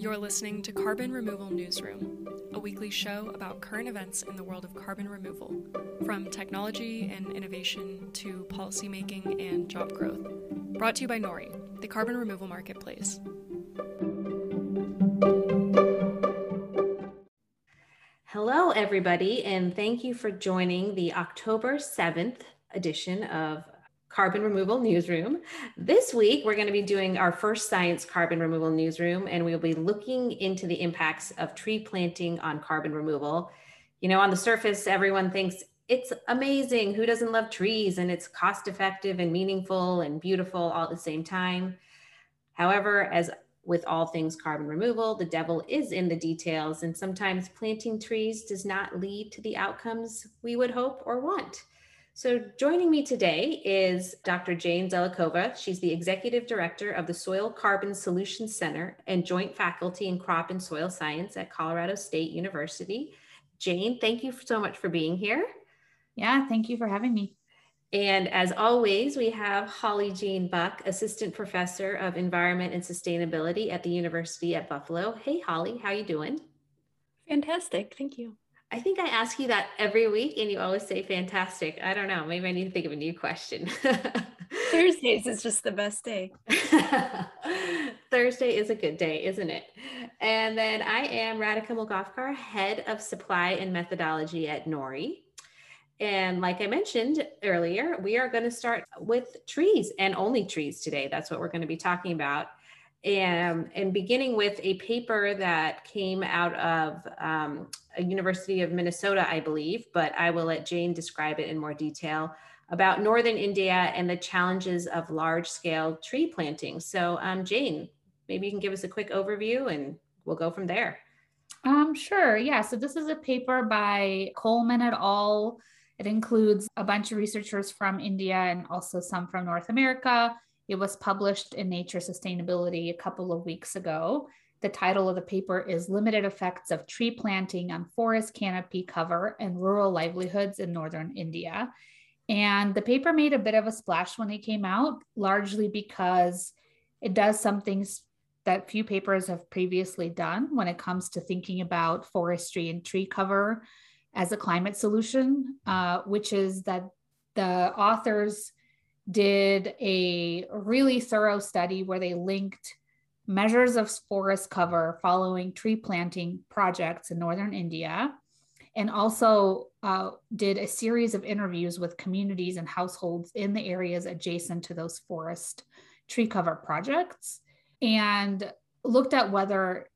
You're listening to Carbon Removal Newsroom, a weekly show about current events in the world of carbon removal, from technology and innovation to policymaking and job growth. Brought to you by Nori, the carbon removal marketplace. Hello, everybody, and thank you for joining the October 7th edition of Carbon Removal Newsroom. This week, we're going to be doing our first science carbon removal newsroom, and we'll be looking into the impacts of tree planting on carbon removal. You know, on the surface, everyone thinks it's amazing. Who doesn't love trees? And it's cost effective and meaningful and beautiful all at the same time. However, as with all things carbon removal, the devil is in the details, and sometimes planting trees does not lead to the outcomes we would hope or want. So, joining me today is Dr. Jane Zelikova. She's the executive director of the Soil Carbon Solutions Center and joint faculty in crop and soil science at Colorado State University. Jane, thank you so much for being here. Yeah, thank you for having me. And as always, we have Holly Jean Buck, Assistant Professor of Environment and Sustainability at the University at Buffalo. Hey, Holly, how you doing? Fantastic, thank you. I think I ask you that every week and you always say fantastic. I don't know. Maybe I need to think of a new question. Thursdays is just the best day. Thursday is a good day, isn't it? And then I am Radhika Moolgavkar, head of supply and methodology at Nori. And like I mentioned earlier, we are going to start with trees and only trees today. That's what we're going to be talking about and, and beginning with a paper that came out of um, a University of Minnesota, I believe, but I will let Jane describe it in more detail about Northern India and the challenges of large scale tree planting. So um, Jane, maybe you can give us a quick overview and we'll go from there. Um, sure. Yeah. So this is a paper by Coleman et al. It includes a bunch of researchers from India and also some from North America it was published in Nature Sustainability a couple of weeks ago. The title of the paper is Limited Effects of Tree Planting on Forest Canopy Cover and Rural Livelihoods in Northern India. And the paper made a bit of a splash when it came out, largely because it does some things that few papers have previously done when it comes to thinking about forestry and tree cover as a climate solution, uh, which is that the authors did a really thorough study where they linked measures of forest cover following tree planting projects in northern India, and also uh, did a series of interviews with communities and households in the areas adjacent to those forest tree cover projects, and looked at whether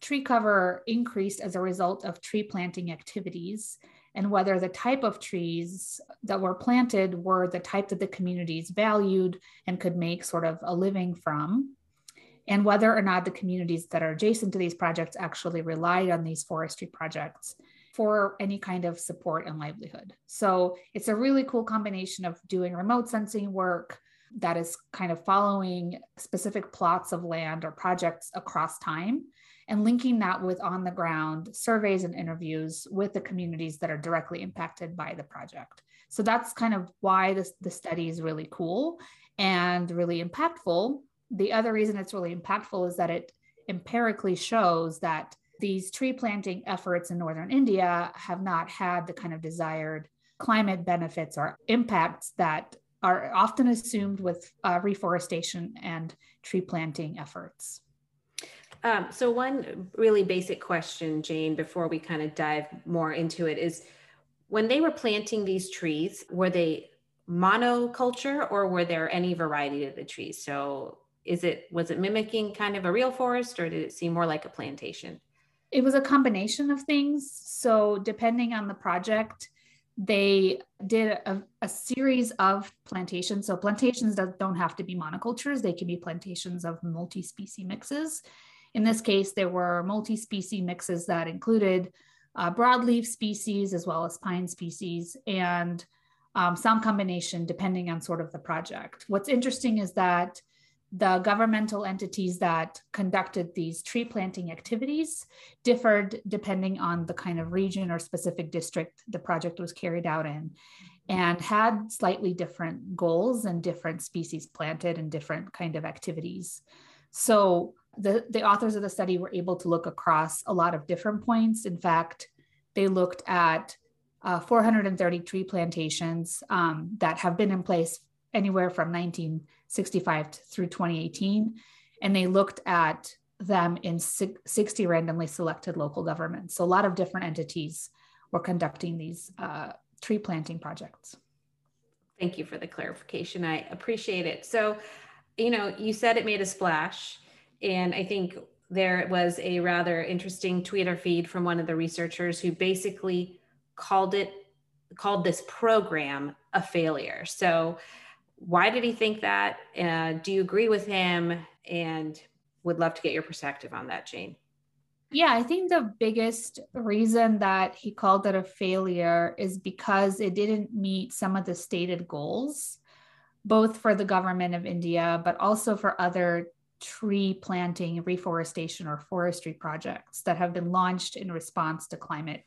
tree cover increased as a result of tree planting activities and whether the type of trees that were planted were the type that the communities valued and could make sort of a living from, and whether or not the communities that are adjacent to these projects actually relied on these forestry projects for any kind of support and livelihood. So it's a really cool combination of doing remote sensing work that is kind of following specific plots of land or projects across time and linking that with on the ground surveys and interviews with the communities that are directly impacted by the project. So that's kind of why this the study is really cool and really impactful. The other reason it's really impactful is that it empirically shows that these tree planting efforts in northern India have not had the kind of desired climate benefits or impacts that are often assumed with uh, reforestation and tree planting efforts. Um, so one really basic question, Jane, before we kind of dive more into it is when they were planting these trees, were they monoculture or were there any variety of the trees? So is it was it mimicking kind of a real forest or did it seem more like a plantation? It was a combination of things. So depending on the project, they did a, a, series of plantations. So plantations that don't have to be monocultures, they can be plantations of multi-species mixes. In this case, there were multi-species mixes that included uh, broadleaf species as well as pine species and um, some combination depending on sort of the project. What's interesting is that the governmental entities that conducted these tree planting activities differed depending on the kind of region or specific district the project was carried out in and had slightly different goals and different species planted and different kind of activities so the, the authors of the study were able to look across a lot of different points. In fact, they looked at uh, 430 tree plantations um, that have been in place anywhere from 1965 through 2018. And they looked at them in 60 randomly selected local governments. So a lot of different entities were conducting these uh, tree planting projects. Thank you for the clarification. I appreciate it. So, you know, you said it made a splash, and I think there was a rather interesting Twitter feed from one of the researchers who basically called it called this program a failure. So, why did he think that? Uh, do you agree with him? And would love to get your perspective on that, Jane. Yeah, I think the biggest reason that he called it a failure is because it didn't meet some of the stated goals, both for the government of India, but also for other tree planting, reforestation, or forestry projects that have been launched in response to climate,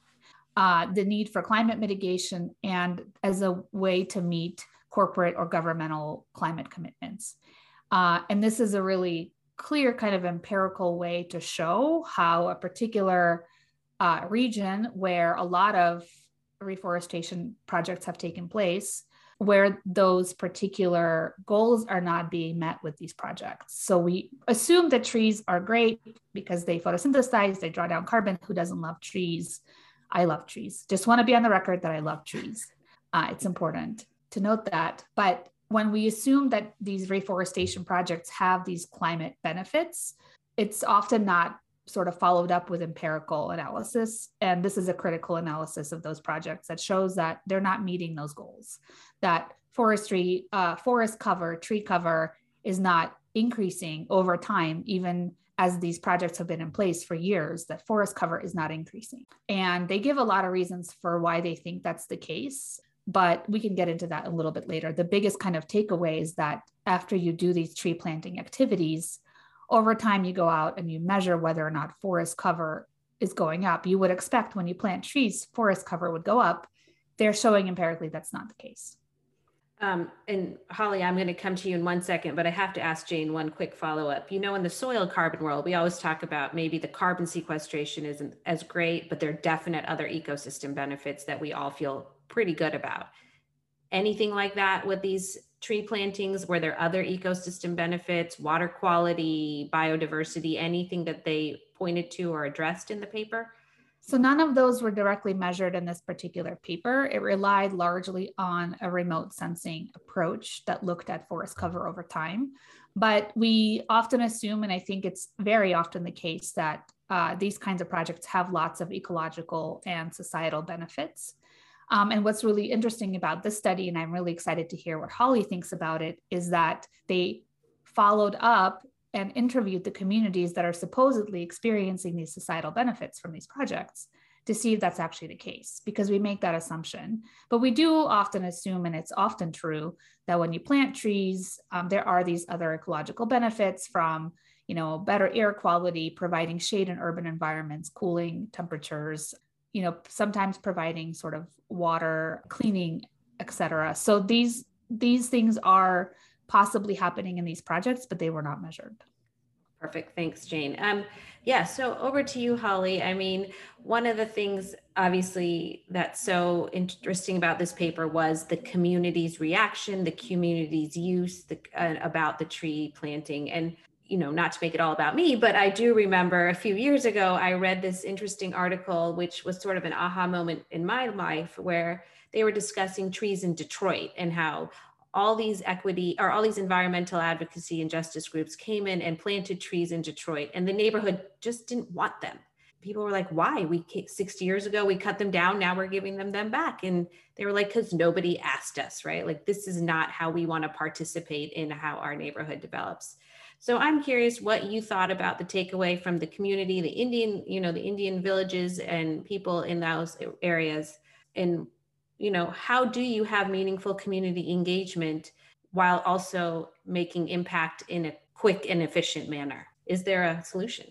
uh, the need for climate mitigation, and as a way to meet corporate or governmental climate commitments. Uh, and this is a really clear kind of empirical way to show how a particular uh, region where a lot of reforestation projects have taken place where those particular goals are not being met with these projects. So we assume that trees are great because they photosynthesize, they draw down carbon. Who doesn't love trees? I love trees. Just want to be on the record that I love trees. Uh, it's important to note that. But when we assume that these reforestation projects have these climate benefits, it's often not sort of followed up with empirical analysis. And this is a critical analysis of those projects that shows that they're not meeting those goals, that forestry, uh, forest cover, tree cover is not increasing over time, even as these projects have been in place for years, that forest cover is not increasing. And they give a lot of reasons for why they think that's the case but we can get into that a little bit later. The biggest kind of takeaway is that after you do these tree planting activities, over time you go out and you measure whether or not forest cover is going up. You would expect when you plant trees, forest cover would go up. They're showing empirically that's not the case. Um, and Holly, I'm going to come to you in one second, but I have to ask Jane one quick follow up. You know, in the soil carbon world, we always talk about maybe the carbon sequestration isn't as great, but there are definite other ecosystem benefits that we all feel pretty good about. Anything like that with these tree plantings? Were there other ecosystem benefits, water quality, biodiversity, anything that they pointed to or addressed in the paper? So none of those were directly measured in this particular paper. It relied largely on a remote sensing approach that looked at forest cover over time. But we often assume, and I think it's very often the case, that uh, these kinds of projects have lots of ecological and societal benefits. Um, and what's really interesting about this study, and I'm really excited to hear what Holly thinks about it, is that they followed up and interviewed the communities that are supposedly experiencing these societal benefits from these projects to see if that's actually the case because we make that assumption. But we do often assume and it's often true that when you plant trees um, there are these other ecological benefits from you know better air quality providing shade in urban environments cooling temperatures you know sometimes providing sort of water cleaning etc so these these things are possibly happening in these projects but they were not measured. Perfect. Thanks jane. Um yeah so over to you holly. I mean one of the things obviously that's so interesting about this paper was the community's reaction the community's use the, uh, about the tree planting. And you know, not to make it all about me, but I do remember a few years ago, I read this interesting article, which was sort of an aha moment in my life where they were discussing trees in Detroit and how all these equity or all these environmental advocacy and justice groups came in and planted trees in Detroit and the neighborhood just didn't want them. People were like, why? We 60 years ago, we cut them down. Now we're giving them them back. And they were like, because nobody asked us, right? Like, this is not how we want to participate in how our neighborhood develops. So I'm curious what you thought about the takeaway from the community, the Indian, you know, the Indian villages and people in those areas. And, you know, how do you have meaningful community engagement while also making impact in a quick and efficient manner? Is there a solution?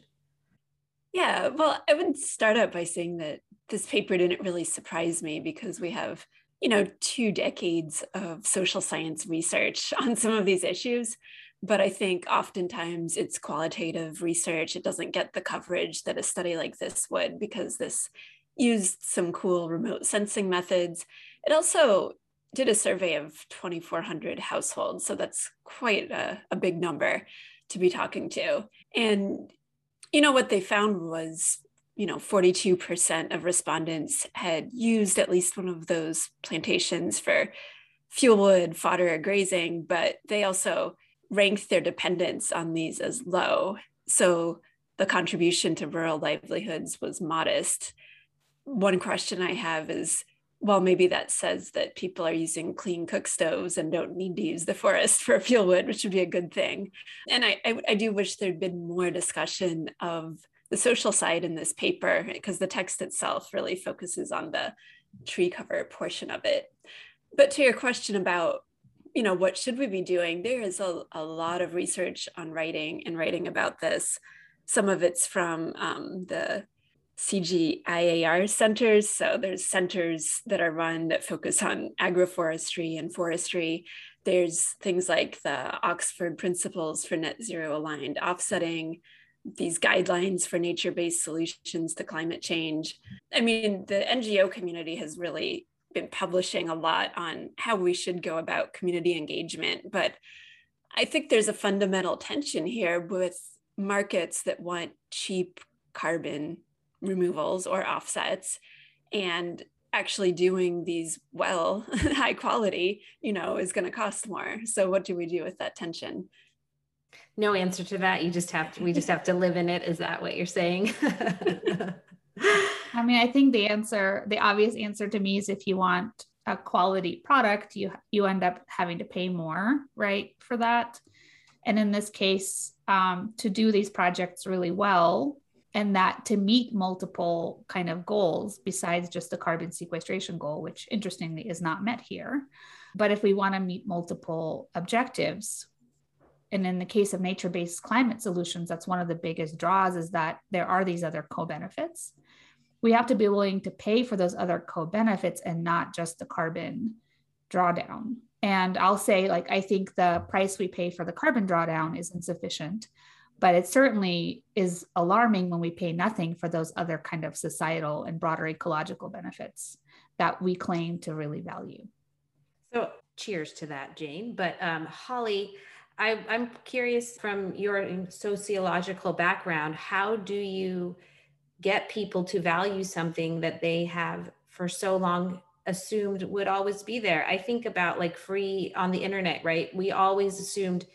Yeah, well, I would start out by saying that this paper didn't really surprise me because we have, you know, two decades of social science research on some of these issues. But I think oftentimes it's qualitative research. It doesn't get the coverage that a study like this would because this used some cool remote sensing methods. It also did a survey of 2,400 households. So that's quite a, a big number to be talking to. And, you know, what they found was, you know, 42% of respondents had used at least one of those plantations for fuel wood, fodder, or grazing, but they also ranked their dependence on these as low. So the contribution to rural livelihoods was modest. One question I have is well, maybe that says that people are using clean cook stoves and don't need to use the forest for fuel wood, which would be a good thing. And I, I, I do wish there'd been more discussion of the social side in this paper because the text itself really focuses on the tree cover portion of it. But to your question about, you know, what should we be doing? There is a, a lot of research on writing and writing about this. Some of it's from um, the CGIAR centers. So there's centers that are run that focus on agroforestry and forestry. There's things like the Oxford Principles for Net Zero Aligned Offsetting, these guidelines for nature-based solutions to climate change. I mean, the NGO community has really been publishing a lot on how we should go about community engagement, but I think there's a fundamental tension here with markets that want cheap carbon removals or offsets and actually doing these well high quality you know is going to cost more. So what do we do with that tension? No answer to that. You just have to we just have to live in it. Is that what you're saying i mean i think the answer the obvious answer to me is if you want a quality product you you end up having to pay more right for that. And in this case um, to do these projects really well and that to meet multiple kind of goals besides just the carbon sequestration goal which interestingly is not met here. But if we want to meet multiple objectives and in the case of nature-based climate solutions that's one of the biggest draws is that there are these other co-benefits we have to be willing to pay for those other co-benefits and not just the carbon drawdown and i'll say like i think the price we pay for the carbon drawdown is insufficient but it certainly is alarming when we pay nothing for those other kind of societal and broader ecological benefits that we claim to really value. So, cheers to that, Jane. But um, Holly, I, I'm curious from your sociological background, how do you get people to value something that they have for so long assumed would always be there? I think about like free on the internet, right? We always assumed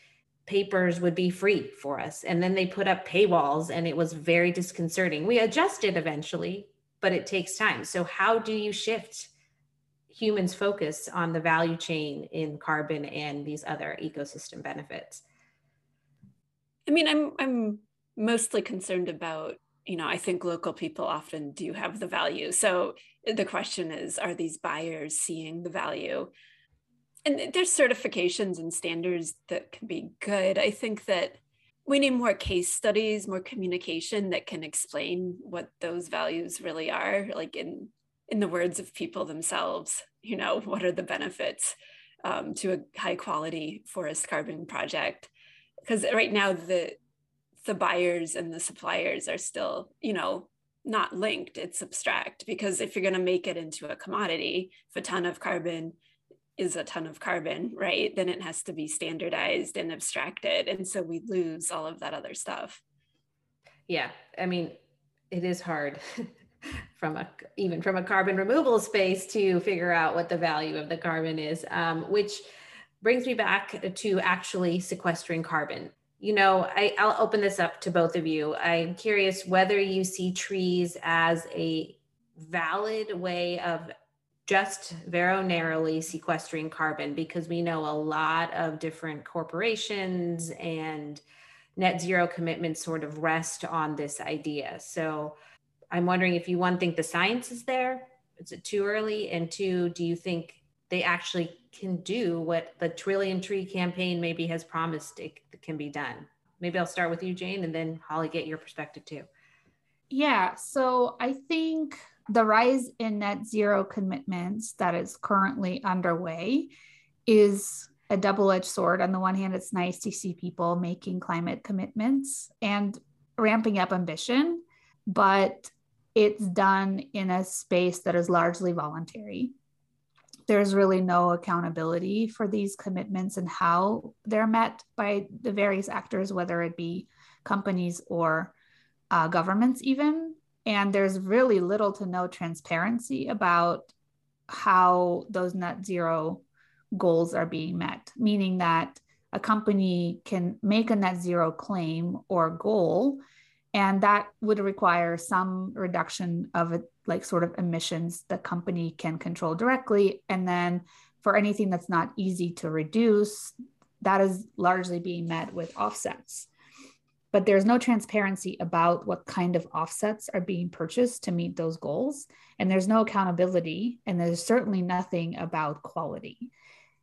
papers would be free for us. And then they put up paywalls and it was very disconcerting. We adjusted eventually, but it takes time. So, how do you shift humans' focus on the value chain in carbon and these other ecosystem benefits? I mean, I'm I'm mostly concerned about, you know, I think local people often do have the value. So the question is, are these buyers seeing the value? and there's certifications and standards that can be good. I think that we need more case studies, more communication that can explain what those values really are, like in in the words of people themselves. You know, what are the benefits um, to a high quality forest carbon project? Because right now the the buyers and the suppliers are still, you know, not linked. It's abstract because if you're going to make it into a commodity, if a ton of carbon is a ton of carbon, right? Then it has to be standardized and abstracted. And so we lose all of that other stuff. Yeah. I mean, it is hard from a even from a carbon removal space to figure out what the value of the carbon is, um, which brings me back to actually sequestering carbon. You know, I, I'll open this up to both of you. I'm curious whether you see trees as a valid way of just very narrowly sequestering carbon because we know a lot of different corporations and net zero commitments sort of rest on this idea. So I'm wondering if you one think the science is there, is it too early? And two, do you think they actually can do what the Trillion Tree campaign maybe has promised it can be done? Maybe I'll start with you, Jane, and then Holly, get your perspective too. Yeah, so I think the rise in net zero commitments that is currently underway is a double edged sword. On the one hand, it's nice to see people making climate commitments and ramping up ambition, but it's done in a space that is largely voluntary. There's really no accountability for these commitments and how they're met by the various actors, whether it be companies or uh, governments, even. And there's really little to no transparency about how those net zero goals are being met, meaning that a company can make a net zero claim or goal, and that would require some reduction of it, like sort of emissions the company can control directly. And then for anything that's not easy to reduce, that is largely being met with offsets. But there's no transparency about what kind of offsets are being purchased to meet those goals. And there's no accountability. And there's certainly nothing about quality.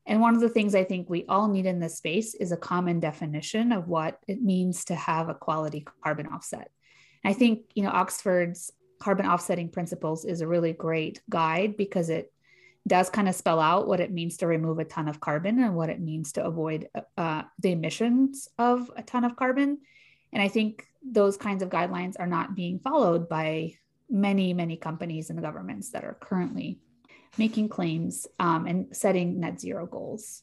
And one of the things I think we all need in this space is a common definition of what it means to have a quality carbon offset. And I think, you know, Oxford's carbon offsetting principles is a really great guide because it does kind of spell out what it means to remove a ton of carbon and what it means to avoid uh, the emissions of a ton of carbon. And I think those kinds of guidelines are not being followed by many, many companies and governments that are currently making claims um, and setting net zero goals.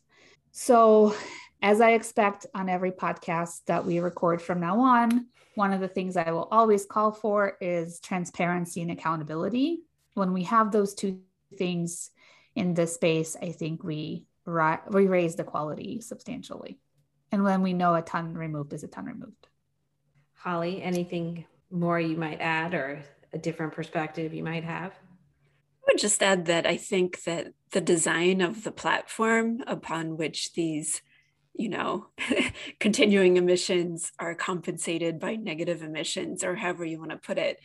So, as I expect on every podcast that we record from now on, one of the things I will always call for is transparency and accountability. When we have those two things in this space, I think we we raise the quality substantially. And when we know a ton removed is a ton removed. Holly, anything more you might add or a different perspective you might have? Would just add that I think that the design of the platform upon which these, you know, continuing emissions are compensated by negative emissions, or however you want to put it,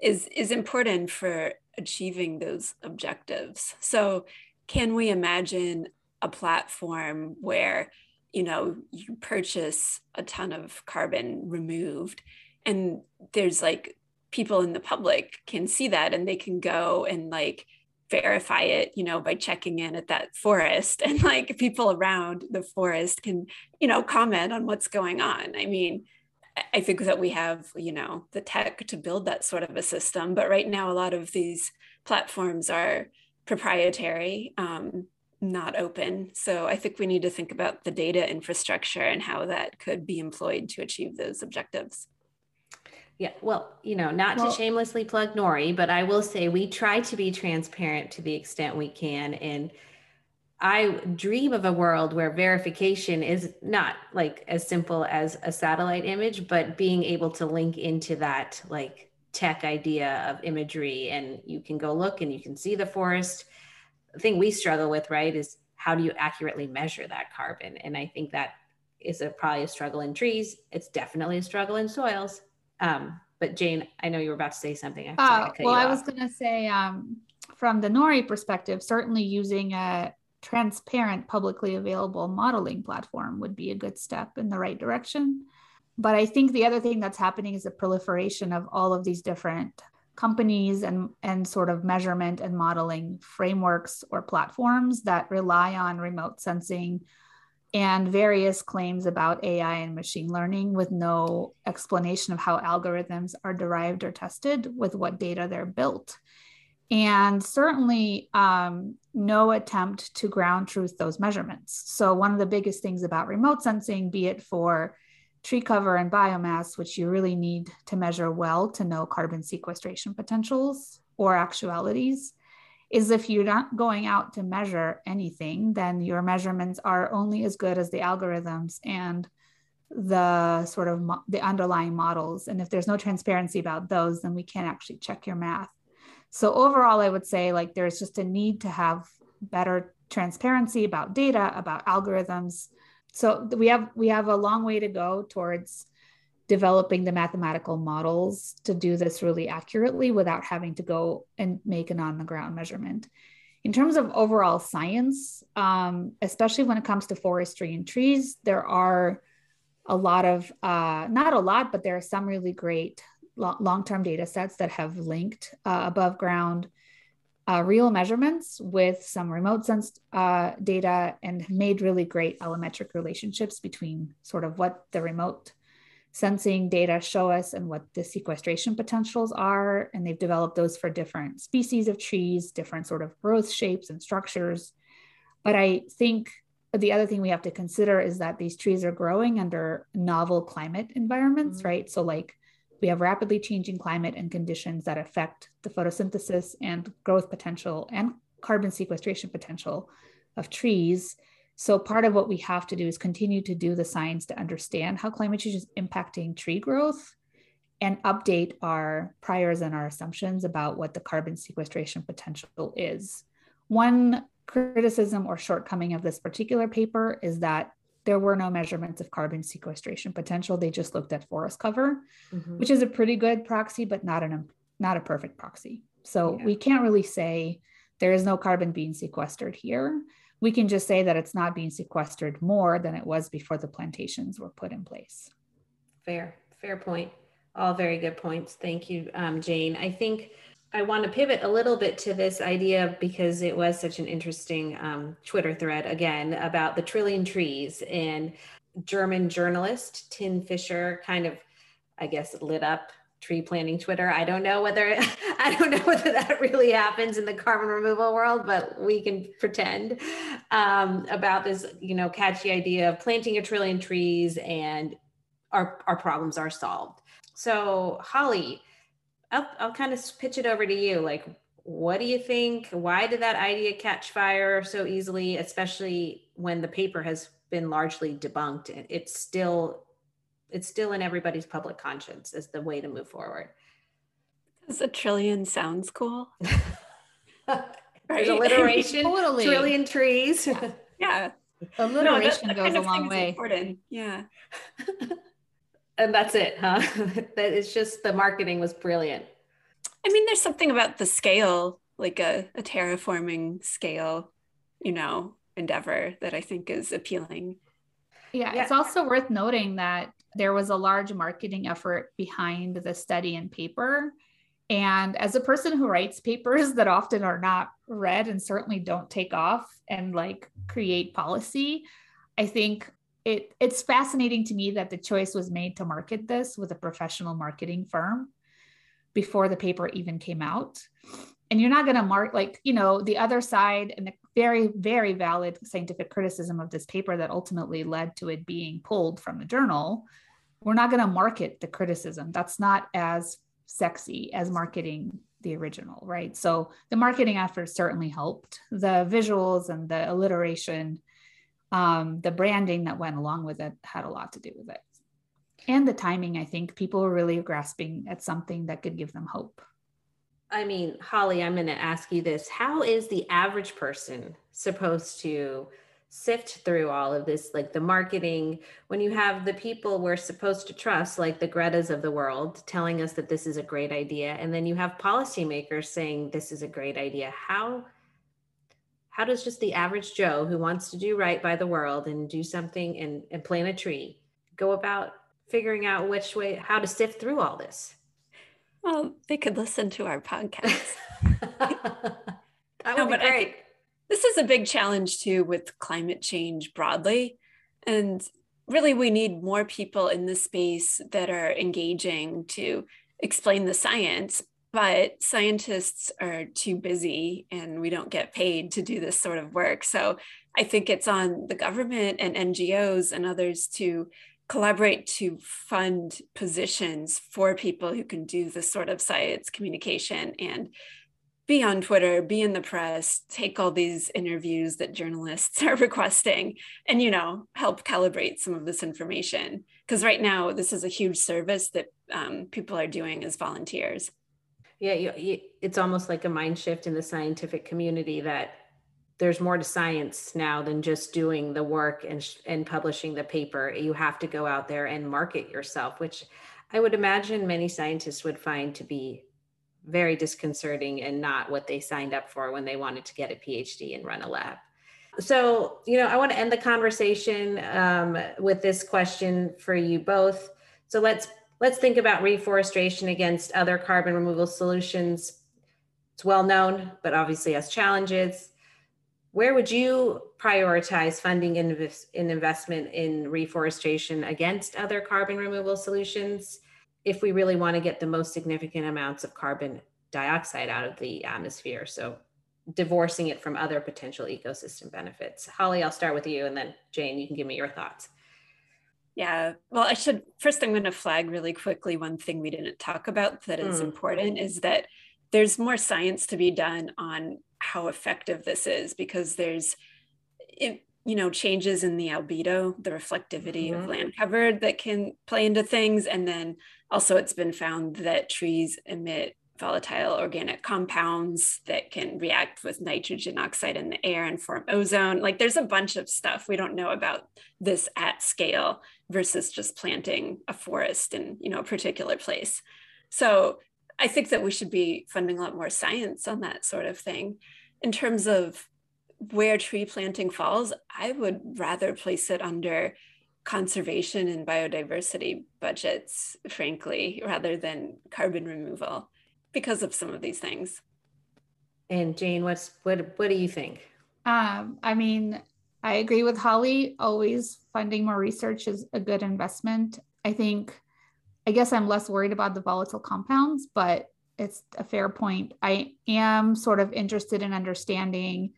is is important for achieving those objectives. So, can we imagine a platform where, you know, you purchase a ton of carbon removed, and there's like people in the public can see that and they can go and like verify it you know by checking in at that forest. And like people around the forest can you know comment on what's going on. I mean i think that we have you know the tech to build that sort of a system but right now a lot of these platforms are proprietary um, not open. So i think we need to think about the data infrastructure and how that could be employed to achieve those objectives yeah, well, you know, not well, to shamelessly plug Nori, but I will say we try to be transparent to the extent we can. And I dream of a world where verification is not like as simple as a satellite image, but being able to link into that like tech idea of imagery. And you can go look and you can see the forest. The thing we struggle with, right, is how do you accurately measure that carbon? And I think that is a, probably a struggle in trees. It's definitely a struggle in soils um, but Jane, I know you were about to say something. Uh, I well, I was going to say, um, from the Nori perspective, certainly using a transparent, publicly available modeling platform would be a good step in the right direction. But I think the other thing that's happening is the proliferation of all of these different companies and, and sort of measurement and modeling frameworks or platforms that rely on remote sensing and various claims about AI and machine learning with no explanation of how algorithms are derived or tested with what data they're built. And certainly um, no attempt to ground truth those measurements. So, one of the biggest things about remote sensing, be it for tree cover and biomass, which you really need to measure well to know carbon sequestration potentials or actualities, is if you're not going out to measure anything, then your measurements are only as good as the algorithms and the sort of mo- the underlying models. And if there's no transparency about those, then we can't actually check your math. So overall, I would say like there's just a need to have better transparency about data, about algorithms. So we have we have a long way to go towards developing the mathematical models to do this really accurately without having to go and make an on the ground measurement. In terms of overall science, um, especially when it comes to forestry and trees, there are a lot of, uh, not a lot, but there are some really great long term data sets that have linked uh, above ground uh, real measurements with some remote sense uh, data and made really great allometric relationships between sort of what the remote sensing data show us and what the sequestration potentials are. And they've developed those for different species of trees, different sort of growth shapes and structures. But I think the other thing we have to consider is that these trees are growing under novel climate environments, mm-hmm. right? So, like, we have rapidly changing climate and conditions that affect the photosynthesis and growth potential and carbon sequestration potential of trees. So, part of what we have to do is continue to do the science to understand how climate change is impacting tree growth and update our priors and our assumptions about what the carbon sequestration potential is. One criticism or shortcoming of this particular paper is that there were no measurements of carbon sequestration potential. They just looked at forest cover, mm-hmm. which is a pretty good proxy, but not an not a perfect proxy. So yeah. we can't really say there is no carbon being sequestered here. We can just say that it's not being sequestered more than it was before the plantations were put in place. Fair, fair point. All very good points. Thank you, um, Jane. I think I want to pivot a little bit to this idea because it was such an interesting um, Twitter thread again about the trillion trees and German journalist Tin Fischer kind of, I guess, lit up tree planting Twitter. I don't know whether I don't know whether that really happens in the carbon removal world, but we can pretend um, about this, you know, catchy idea of planting a trillion trees and our our problems are solved. So Holly I'll, I'll kind of pitch it over to you. Like, what do you think? Why did that idea catch fire so easily, especially when the paper has been largely debunked? It's still, it's still in everybody's public conscience as the way to move forward. Because a trillion sounds cool. right? alliteration, totally. trillion trees. Yeah. yeah. Alliteration no, that, that goes a long way. Important. Yeah. and that's it, huh? that it's just the marketing was brilliant. I mean, there's something about the scale, like a, a terraforming scale, you know, endeavor that I think is appealing. Yeah, yeah, it's also worth noting that there was a large marketing effort behind the study and paper. And as a person who writes papers that often are not read and certainly don't take off and like create policy, I think it it's fascinating to me that the choice was made to market this with a professional marketing firm before the paper even came out and you're not going to mark like you know the other side and the very very valid scientific criticism of this paper that ultimately led to it being pulled from the journal we're not going to market the criticism that's not as sexy as marketing the original right so the marketing effort certainly helped the visuals and the alliteration um, the branding that went along with it had a lot to do with it. And the timing, I think people were really grasping at something that could give them hope. I mean, Holly, I'm going to ask you this. How is the average person supposed to sift through all of this, like the marketing, when you have the people we're supposed to trust, like the Greta's of the world, telling us that this is a great idea, and then you have policymakers saying this is a great idea? How how does just the average Joe who wants to do right by the world and do something and, and plant a tree go about figuring out which way, how to sift through all this? Well, they could listen to our podcast. that would no, be great. this is a big challenge too with climate change broadly. And really, we need more people in the space that are engaging to explain the science, but scientists are too busy and we don't get paid to do this sort of work. So I think it's on the government and NGOs and others to collaborate to fund positions for people who can do this sort of science communication and be on Twitter, be in the press, take all these interviews that journalists are requesting, and you know, help calibrate some of this information. Because right now, this is a huge service that um, people are doing as volunteers. Yeah, you, you, it's almost like a mind shift in the scientific community that there's more to science now than just doing the work and and publishing the paper. You have to go out there and market yourself, which I would imagine many scientists would find to be very disconcerting and not what they signed up for when they wanted to get a PhD and run a lab. So, you know, I want to end the conversation um, with this question for you both. So let's let's think about reforestation against other carbon removal solutions. it's well known, but obviously has challenges. Where would you prioritize funding in, in investment in reforestation against other carbon removal solutions if we really want to get the most significant amounts of carbon dioxide out of the atmosphere? So divorcing it from other potential ecosystem benefits. Holly, I'll start with you and then Jane, you can give me your thoughts. Yeah, well, I should first, I'm going to flag really quickly one thing we didn't talk about that is mm. important is that there's more science to be done on how effective this is because there's, it, you know, changes in the albedo, the reflectivity mm-hmm. of land covered that can play into things. And then also, it's been found that trees emit volatile organic compounds that can react with nitrogen oxide in the air and form ozone. Like there's a bunch of stuff we don't know about this at scale versus just planting a forest in, you know, a particular place. So I think that we should be funding a lot more science on that sort of thing. In terms of where tree planting falls, I would rather place it under conservation and biodiversity budgets, frankly, rather than carbon removal because of some of these things. And Jane, what's what what do you think? Um, I mean, I agree with Holly. Always funding more research is a good investment. I think, I guess I'm less worried about the volatile compounds, but it's a fair point. I am sort of interested in understanding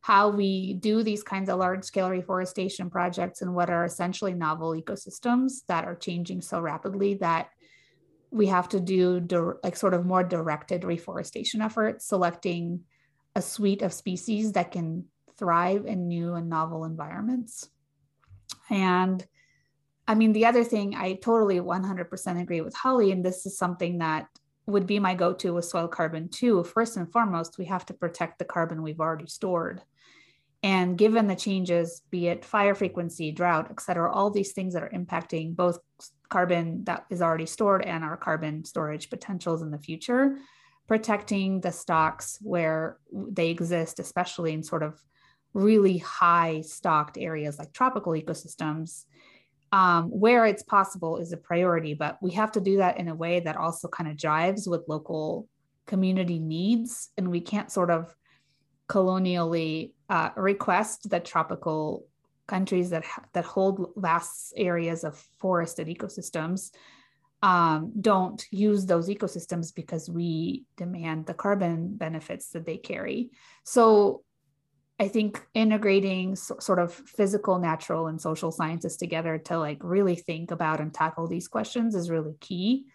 how we do these kinds of large scale reforestation projects and what are essentially novel ecosystems that are changing so rapidly that we have to do like sort of more directed reforestation efforts, selecting a suite of species that can thrive in new and novel environments. And I mean, the other thing I totally 100% agree with Holly, and this is something that would be my go to with soil carbon too. First and foremost, we have to protect the carbon we've already stored. And given the changes, be it fire frequency, drought, et cetera, all these things that are impacting both carbon that is already stored and our carbon storage potentials in the future, protecting the stocks where they exist, especially in sort of really high stocked areas like tropical ecosystems, um, where it's possible is a priority. But we have to do that in a way that also kind of jives with local community needs. And we can't sort of colonially uh, request that tropical countries that that hold vast areas of forested ecosystems um, don't use those ecosystems because we demand the carbon benefits that they carry. So I think integrating so, sort of physical, natural, and social sciences together to like really think about and tackle these questions is really key.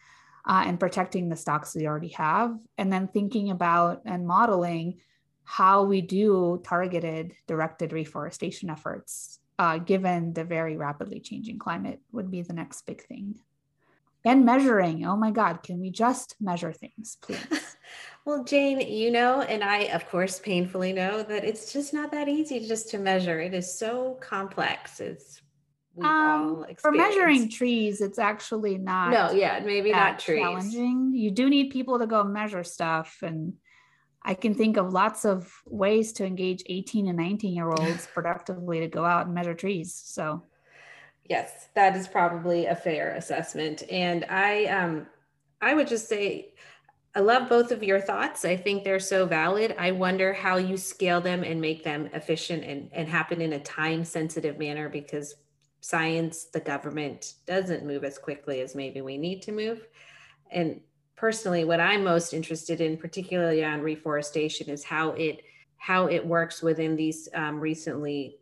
Uh, and protecting the stocks we already have, and then thinking about and modeling how we do targeted, directed reforestation efforts uh, given the very rapidly changing climate would be the next big thing. And measuring. Oh my god can we just measure things please well jane you know and i of course painfully know that it's just not that easy just to measure it is so complex it's um, for measuring trees it's actually not no yeah maybe not trees challenging you do need people to go measure stuff and I can think of lots of ways to engage 18 and 19 year olds productively to go out and measure trees. So, yes, that is probably a fair assessment. And I, um, I would just say, I love both of your thoughts. I think they're so valid. I wonder how you scale them and make them efficient and, and happen in a time sensitive manner because science, the government doesn't move as quickly as maybe we need to move. And personally what i'm most interested in particularly on reforestation is how it how it works within these um, recently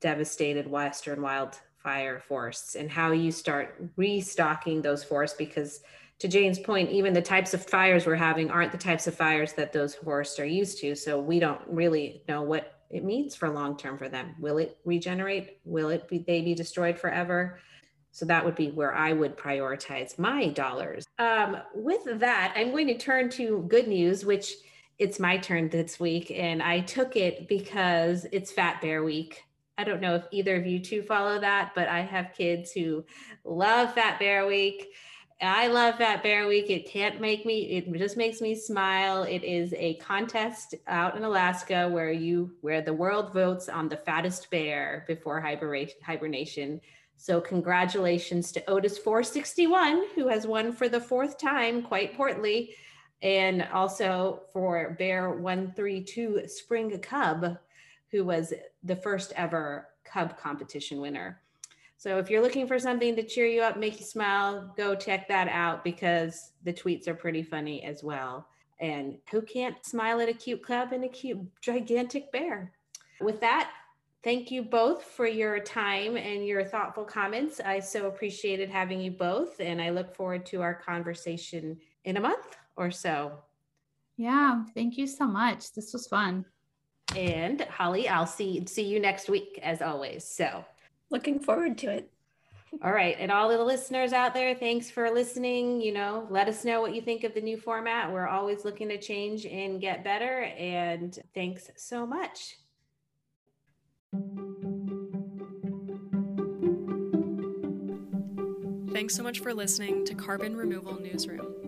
devastated western wildfire forests and how you start restocking those forests because to jane's point even the types of fires we're having aren't the types of fires that those forests are used to so we don't really know what it means for long term for them will it regenerate will it be they be destroyed forever so that would be where I would prioritize my dollars. Um, with that, I'm going to turn to good news, which it's my turn this week. And I took it because it's Fat Bear Week. I don't know if either of you two follow that, but I have kids who love Fat Bear Week. I love Fat Bear Week. It can't make me, it just makes me smile. It is a contest out in Alaska where you, where the world votes on the fattest bear before hibernation. So, congratulations to Otis 461, who has won for the fourth time, quite portly. And also for Bear 132 Spring Cub, who was the first ever Cub competition winner. So if you're looking for something to cheer you up, make you smile, go check that out because the tweets are pretty funny as well. And who can't smile at a cute cub and a cute gigantic bear? With that, thank you both for your time and your thoughtful comments. I so appreciated having you both, and I look forward to our conversation in a month or so. Yeah, thank you so much. This was fun. And Holly, I'll see see you next week as always. So, looking forward to it. All right. And all the listeners out there, thanks for listening. You know, let us know what you think of the new format. We're always looking to change and get better. And thanks so much. Thanks so much for listening to Carbon Removal Newsroom.